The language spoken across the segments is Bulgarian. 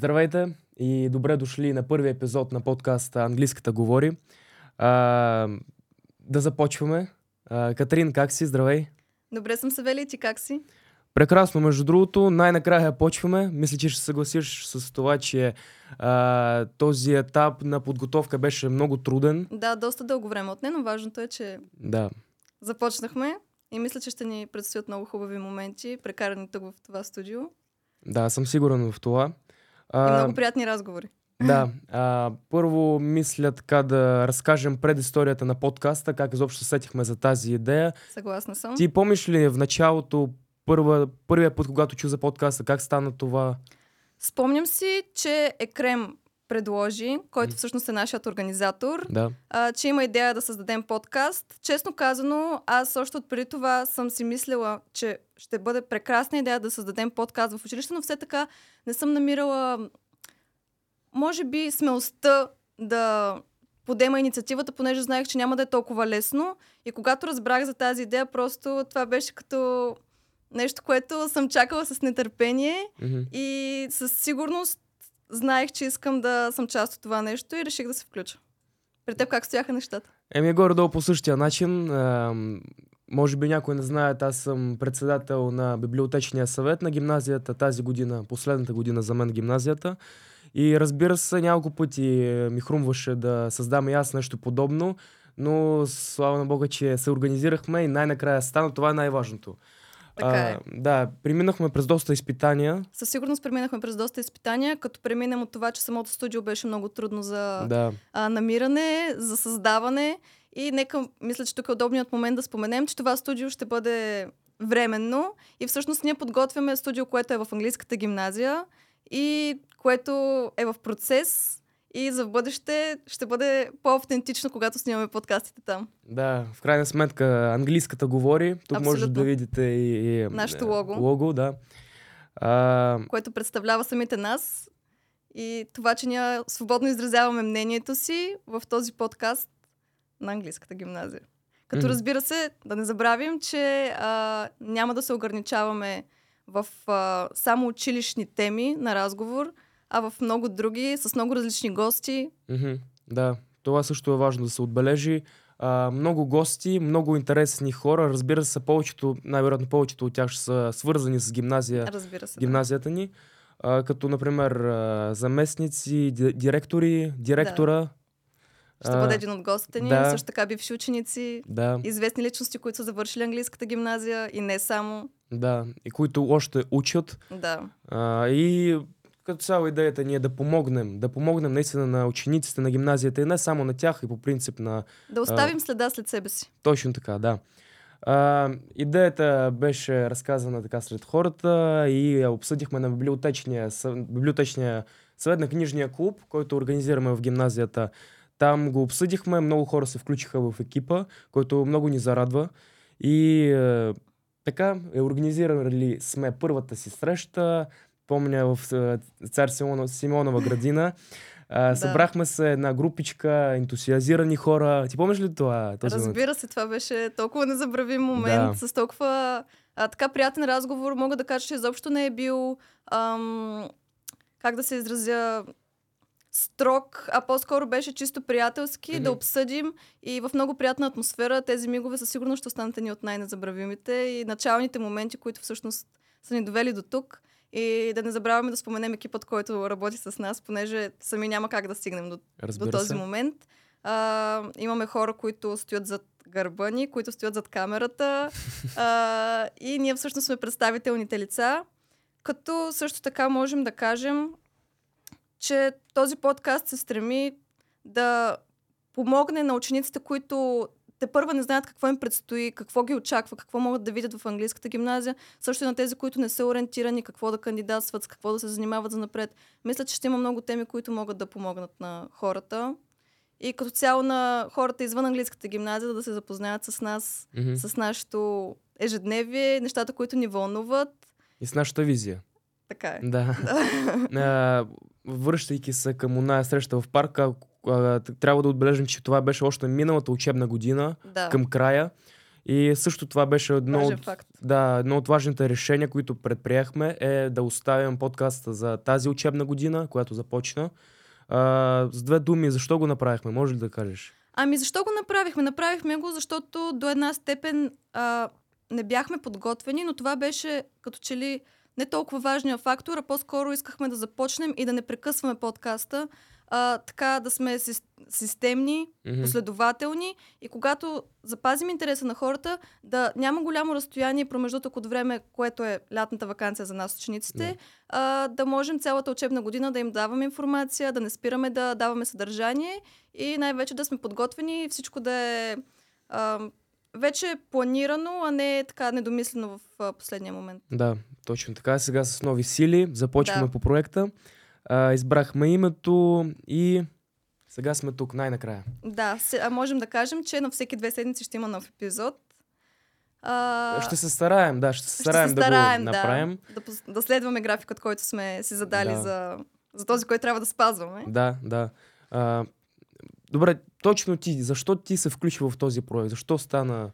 Здравейте и добре дошли на първи епизод на подкаста Английската говори. А, да започваме. А, Катрин, как си? Здравей! Добре съм, Савели, ти как си? Прекрасно, между другото, най-накрая почваме. Мисля, че ще съгласиш с това, че а, този етап на подготовка беше много труден. Да, доста дълго време отне, но важното е, че Да, започнахме и мисля, че ще ни предстоят много хубави моменти, прекарани тук в това студио да, съм сигурен в това. И много приятни разговори. Да. А, първо мисля така да разкажем предисторията на подкаста, как изобщо се сетихме за тази идея. Съгласна съм. Ти помниш ли в началото, първа, първия път, когато чу за подкаста, как стана това? Спомням си, че Екрем предложи, който всъщност е нашият организатор, Да. а, че има идея да създадем подкаст. Честно казано, аз още от преди това съм си мислила, че ще бъде прекрасна идея да създадем подкаст в училище, но все така не съм намирала, може би, смелостта да подема инициативата, понеже знаех, че няма да е толкова лесно. И когато разбрах за тази идея, просто това беше като нещо, което съм чакала с нетърпение Мгм. и със сигурност знаех, че искам да съм част от това нещо и реших да се включа. При теб как стояха нещата? Еми, горе-долу по същия начин. Може би някой не знае, аз съм председател на библиотечния съвет на гимназията тази година, последната година за мен гимназията. И разбира се, няколко пъти е, ми хрумваше да създам и аз нещо подобно, но слава на Бога, че се организирахме и най-накрая стана. Това е най-важното. Така е. да, преминахме през доста изпитания. Със сигурност преминахме през доста изпитания, като преминем от това, че самото студио беше много трудно за Да. а, намиране, за създаване. И нека, мисля, че тук е удобният момент да споменем, че това студио ще бъде временно. И всъщност ние подготвяме студио, което е в английската гимназия и което е в процес. И за в бъдеще ще бъде по-автентично, когато снимаме подкастите там. Да, в крайна сметка английската говори. Тук може Абсолютно. да видите и, и Нашето е, лого. лого да. А, което представлява самите нас. И това, че ние свободно изразяваме мнението си в този подкаст на английската гимназия. Като Мгм. разбира се, да не забравим, че а, няма да се ограничаваме в а, само училищни теми на разговор, а в много други, с много различни гости. Мгм, Да, това също е важно да се отбележи. А, много гости, много интересни хора. Разбира се, повечето, най-вероятно повечето от тях ще са свързани с гимназия, Разбира се. да. гимназията ни. А, като, например, а, заместници, ди- директори, директора. Ще А, бъде един от гостите ни, да. също така бивши ученици, Да, известни личности, които са завършили английската гимназия и не само. да. И които още учат. Да. А, и като цяло идеята ни е да помогнем, да помогнем наистина на учениците на гимназията и не само на тях, и по принцип на Да оставим следа след себе си. Точно така, да. А, идеята беше разказана така сред хората и обсъдихме на библиотечния, съ- библиотечния съвет на книжния клуб, който организираме в гимназията. Там го обсъдихме, много хора се включиха в екипа, който много ни зарадва. И е, така, е организирали сме първата си среща, помня в цар Симонова, градина. А. Събрахме се една групичка, ентусиазирани хора. Ти помниш ли това? Този? Разбира се, това беше толкова незабравим момент, Да. с толкова а, така приятен разговор. Мога да кажа, че изобщо не е бил, ам, как да се изразя, строг, а по-скоро беше чисто приятелски, Мгм. да обсъдим и в много приятна атмосфера. Тези мигове със сигурност ще останат ни от най-незабравимите и началните моменти, които всъщност са ни довели до тук. И да не забравяме да споменем екипът, който работи с нас, понеже сами няма как да стигнем до Разбира до този се. момент. А, имаме хора, които стоят зад гърба ни, които стоят зад камерата а, и ние всъщност сме представителните лица, като също така можем да кажем, че този подкаст се стреми да помогне на учениците, които те първа не знаят какво им предстои, какво ги очаква, какво могат да видят в английската гимназия, също и на тези, които не са ориентирани, какво да кандидатстват, с какво да се занимават за напред. Мисля, че ще има много теми, които могат да помогнат на хората. И като цяло на хората извън английската гимназия да се запознаят с нас, Мгм. с нашето ежедневие, нещата, които ни вълнуват. И с нашата визия. Така е. Да. връщайки се към оная среща в парка, а, трябва да отбележим, че това беше още миналата учебна година, Да. към края. И също това беше едно Важен от, факт. да, едно от важните решения, които предприехме е да оставим подкаста за тази учебна година, която започна. А, с две думи, защо го направихме? Може ли да кажеш? Ами защо го направихме? Направихме го, защото до една степен а, не бяхме подготвени, но това беше като че ли не толкова важния фактор, а по-скоро искахме да започнем и да не прекъсваме подкаста, а, така да сме сис- системни, Мгм. последователни и когато запазим интереса на хората, да няма голямо разстояние промеждутък от време, което е лятната вакансия за нас учениците, а, да можем цялата учебна година да им даваме информация, да не спираме да даваме съдържание и най-вече да сме подготвени и всичко да е а, вече планирано, а не така недомислено в а, последния момент. Да, точно така. Сега с нови сили започваме Да. по проекта. А, избрахме името и сега сме тук най-накрая. Да, се, а можем да кажем, че на всеки две седмици ще има нов епизод. А, ще се стараем, да, ще се ще стараем, се да стараем, го направим. Да, да, пос- да следваме графикът, който сме си задали Да. за, за този, който трябва да спазваме. Да, да. А, добре, точно ти, защо ти се включи в този проект? Защо стана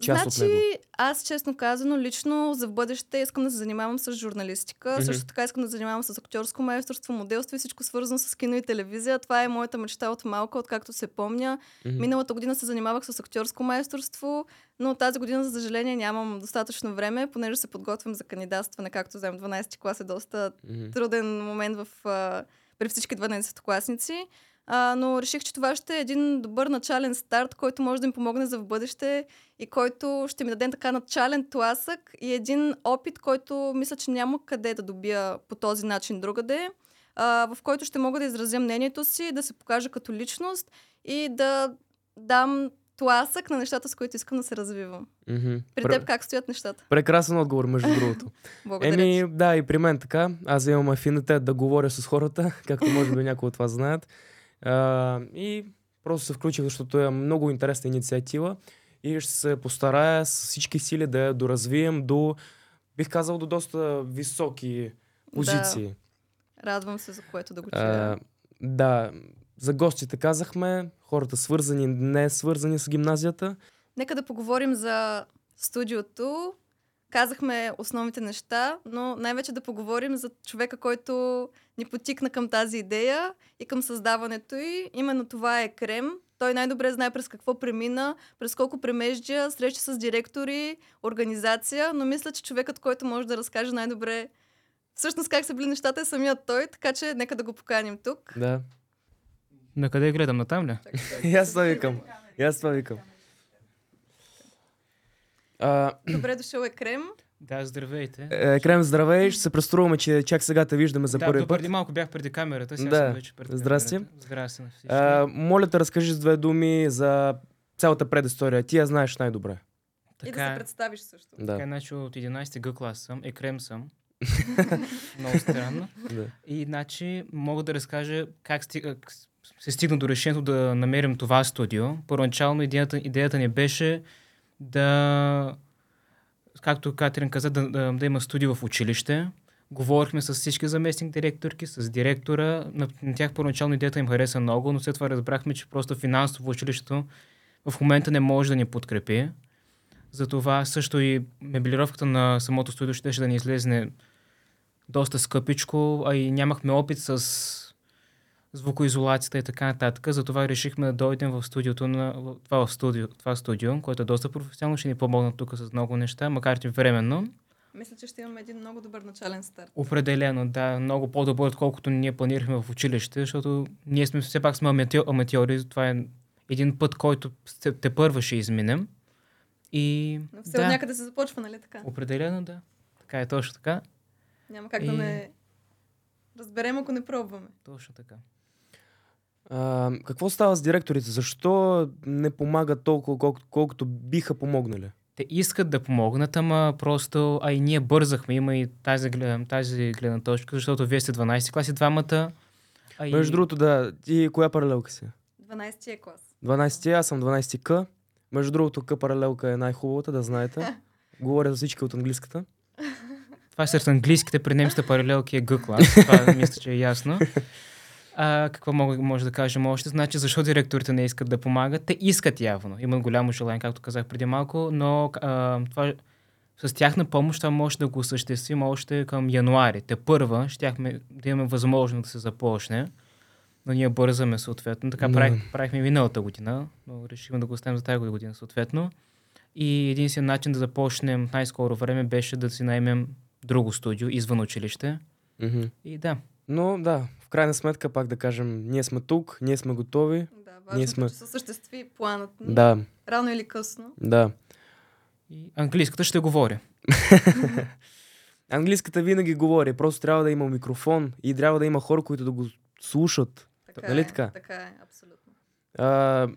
част значи, от него? аз честно казано, лично за в бъдеще искам да се занимавам с журналистика. Мгм. Също така искам да се занимавам с актьорско майсторство, моделство и всичко свързано с кино и телевизия. Това е моята мечта от малка, откакто се помня. Мгм. Миналата година се занимавах с актьорско майсторство, но тази година, за съжаление, нямам достатъчно време, понеже се подготвям за кандидатстване, както знаем, 12 клас е доста Мгм. труден момент в, а, при всички 12-класници. А, но реших, че това ще е един добър начален старт, който може да им помогне за в бъдеще и който ще ми даде така начален тласък и един опит, който мисля, че няма къде да добия по този начин другаде, а, в който ще мога да изразя мнението си, да се покажа като личност и да дам тласък на нещата, с които искам да се развивам. Мгм. При теб как стоят нещата? Прекрасен отговор, между другото. Благодаря Еми, да, и при мен така. Аз имам афинитет да говоря с хората, както може би някои от вас знаят. А, и просто се включих, защото е много интересна инициатива и ще се постарая с всички сили да я доразвием до, бих казал, до доста високи позиции. Радвам се, за което да го чуя. Да, за гостите казахме, хората свързани, не свързани с гимназията. Нека да поговорим за студиото. Казахме основните неща, но най-вече да поговорим за човека, който ни потикна към тази идея и към създаването й. Именно това е Крем. Той най-добре знае през какво премина, през колко премеждя, срещи с директори, организация, но мисля, че човекът, който може да разкаже най-добре всъщност как са били нещата е самият той, така че нека да го поканим тук. Да. На къде гледам? На там ли? Аз това викам. Аз това викам. А, Добре дошъл е Крем. Да, здравейте. е, Крем, здравей, ще се преструваме, че чак сега те виждаме за да, първи път. преди малко бях преди камерата, сега Да. съм вече пред Здрасти. камерата. Здрасти на всички. А, моля те, разкажи с две думи за цялата предистория. Ти я знаеш най-добре. И да така, се е. представиш също. така Да. значи от 11 Г клас съм, екрем съм. Много странно. да. И значи мога да разкажа как стига, се стигна до решението да намерим това студио. Първоначално идеята, идеята ни беше да, както Катерин каза, да, да, да има студио в училище. Говорихме с всички заместник директорки, с директора. На, на тях първоначално идеята им хареса много, но след това разбрахме, че просто финансово училището в момента не може да ни подкрепи. Затова също и мебелировката на самото студио ще, да ни излезне доста скъпичко, а и нямахме опит с звукоизолацията и така нататък. Затова решихме да дойдем в студиото на това, в студио, това студио, което е доста професионално, ще ни помогнат тук с много неща, макар че временно. Мисля, че ще имаме един много добър начален старт. Определено, да, много по-добър, отколкото ние планирахме в училище, защото ние сме все пак сме аматьо- аматьори, това е един път, който те, първа ще изминем. И Но все да, от някъде се започва, нали така? определено да. Така е точно така. Няма как да И- не разберем, ако не пробваме. Точно така. А, какво става с директорите? Защо не помагат толкова, колко, колкото биха помогнали? Те искат да помогнат, ама просто, а и ние бързахме. Има и тази, тази гледна точка, защото вие сте 12 класи, двамата. А и... Между другото, да, ти коя паралелка си? 12 е клас. 12 аз съм 12 К. Между другото, К паралелка е най-хубавата, да знаете. Говоря за всички от английската. Това е сред английските, при немските паралелки е Г клас. Това мисля, че е ясно. А, какво мога, може да кажем още? Значи, защо директорите не искат да помагат? Те искат явно. Имат голямо желание, както казах преди малко, но а, това, с тяхна помощ това може да го осъществим още към януари. Те първа щяхме да имаме възможност да се започне, но ние бързаме съответно. Така Да. правих, правихме миналата година, но решихме да го оставим за тази година съответно. И единствен начин да започнем в най-скоро време беше да си наймем друго студио извън училище. Мгм. И да, Но да, в крайна сметка, пак да кажем, ние сме тук, ние сме готови. Да, Ние важното сме- е, че се осъществи планът ни. Да, Рано или късно. да. и английската ще говоря. Английската винаги говори, просто трябва да има микрофон и трябва да има хора, които да го слушат. Така Нали е, така? Така е, абсолютно. А,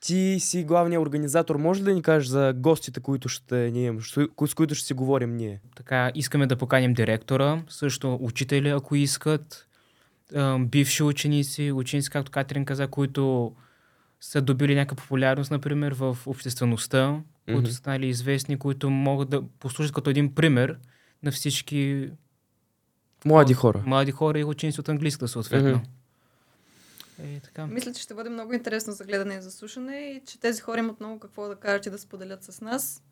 ти си главният организатор. Може ли да ни кажеш за гостите, които ще ни имаме, с кои- с които ще си говорим ние? Така, искаме да поканим директора, също учители, ако искат, бивши ученици, ученици, както Катерин каза, които са добили някаква популярност, например, в обществеността, които Мгм. са станали известни, които могат да послужат като един пример на всички Млади хора. млади хора и ученици от английската, съответно. Мгм. Е, така. Мисля, че ще бъде много интересно за гледане и за слушане и че тези хора имат много какво да кажат и да споделят с нас.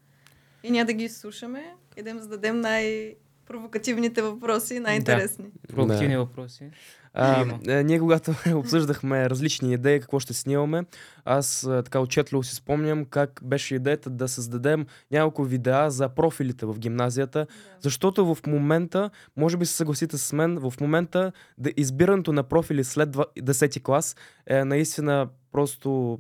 И ние да ги слушаме и да им зададем най-провокативните въпроси, най-интересни. Провокативни Да. въпроси. А, Има. е, ние когато обсъждахме различни идеи, какво ще снимаме, аз а, така отчетливо си спомням как беше идеята да създадем няколко видеа за профилите в гимназията, защото в момента, може би се съгласите с мен, в момента да избирането на профили след два- 10 клас е наистина просто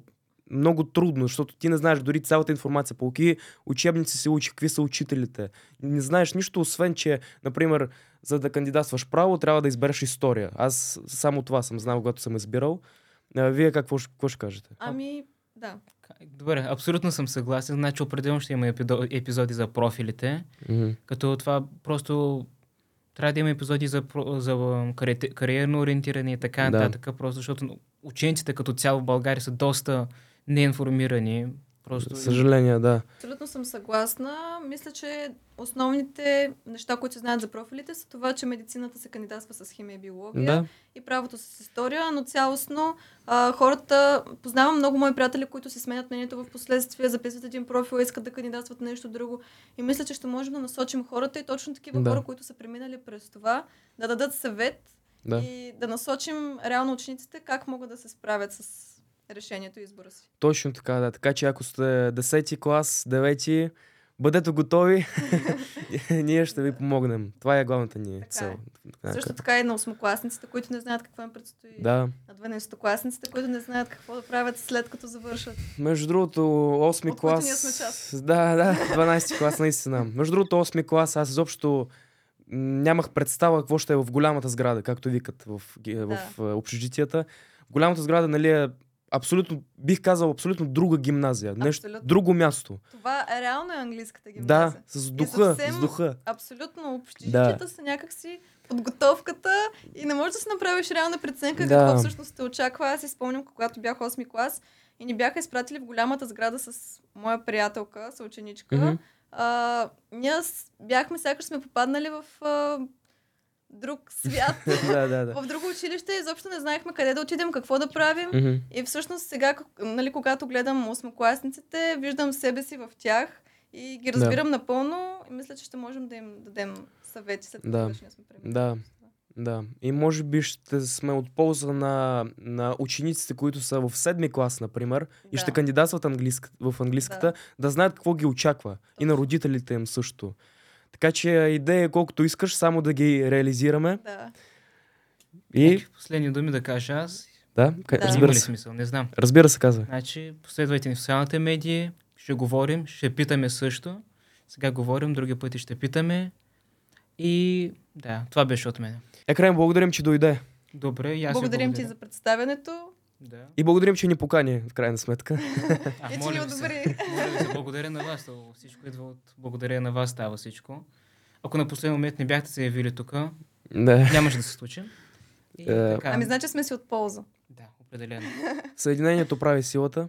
много трудно, защото ти не знаеш дори цялата информация, по какви учебници се учи, какви са учителите. Не знаеш нищо, освен, че, например, за да кандидатстваш право, трябва да избереш история. Аз само това съм знал, когато съм избирал. А, вие какво, ще- какво ще кажете? Ами, да. Добре, абсолютно съм съгласен. Значи определено ще има епизоди за профилите. Като това просто трябва да има епизоди за, за кариерно ориентиране и така Да. нататък, просто защото учениците като цяло в България са доста неинформирани. Просто Съжаление, да. Абсолютно съм съгласна. Мисля, че основните неща, които се знаят за профилите, са това, че медицината се кандидатства с химия и биология Да. и правото с история, но цялостно а, хората, познавам много мои приятели, които си сменят мнението в последствие, записват един профил, искат да кандидатстват на нещо друго. И мисля, че ще можем да насочим хората и точно такива Да. хора, които са преминали през това, да дадат съвет Да. и да насочим реално учениците как могат да се справят с решението и избора си. Точно така, да. Така че ако сте 10 клас, 9, бъдете готови. ние ще ви помогнем. Това е главната ни Така е. цел. Така, Също така и на осмокласниците, които не знаят какво им предстои. Да. На 12-класниците, които не знаят какво да правят след като завършат. Между другото, 8 От клас... ние сме част. Да, да, 12 клас наистина. Между другото, 8 клас, аз изобщо нямах представа какво ще е в голямата сграда, както викат в, в, Да. е, общежитията. Голямата сграда, нали, е абсолютно, бих казал, абсолютно друга гимназия. Нещо, Абсолютно. друго място. Това е реално е английската Да, гимназия. с духа, съвсем- с духа. Абсолютно. Общежитията са някакси подготовката и не можеш да си направиш реална преценка Да. какво всъщност те очаква. Аз си спомням, когато бях 8 клас и ни бяха изпратили в голямата сграда с моя приятелка, съученичка. Мгм. А, ние бяхме, сякаш сме попаднали в а, друг свят, да, да, да. в друго училище. Изобщо не знаехме къде да отидем, какво да правим. Мгм. И всъщност сега, нали, когато гледам осмокласниците, виждам себе си в тях и ги Да. разбирам напълно и мисля, че ще можем да им дадем съвети след като Да. сме. Да. Да. И може би ще сме от полза на, на учениците, които са в седми клас, например, и ще Да. кандидатстват английск, в английската, да. знаят какво ги очаква. И на Точно. родителите им също. Така че идея колкото искаш, само да ги реализираме. Да. И последни думи да кажа аз. да, Да. Има разбира ли се. смисъл? Не знам. Разбира се, казва. Значи, последвайте ни в социалните медии, ще говорим, ще питаме също. Сега говорим, други пъти ще питаме. И да, това беше от мен. Екран, благодарим, че дойде. Добре, и аз Благодарим ти за представянето Да. И благодарим, че ни покани, в крайна сметка. А, че моля ви се. Моля се, благодаря на вас. Всичко идва от благодаря на вас става всичко. Ако на последния момент не бяхте се явили тук, Да. нямаше да се случи. И, Е, така, Ами, значи сме си от полза. Да, определено. Съединението прави силата.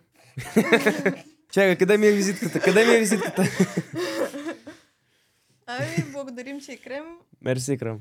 Чакай, къде ми е визитката? Къде ми е визитката? Ами, благодарим, че и крем. Мерси, Крам.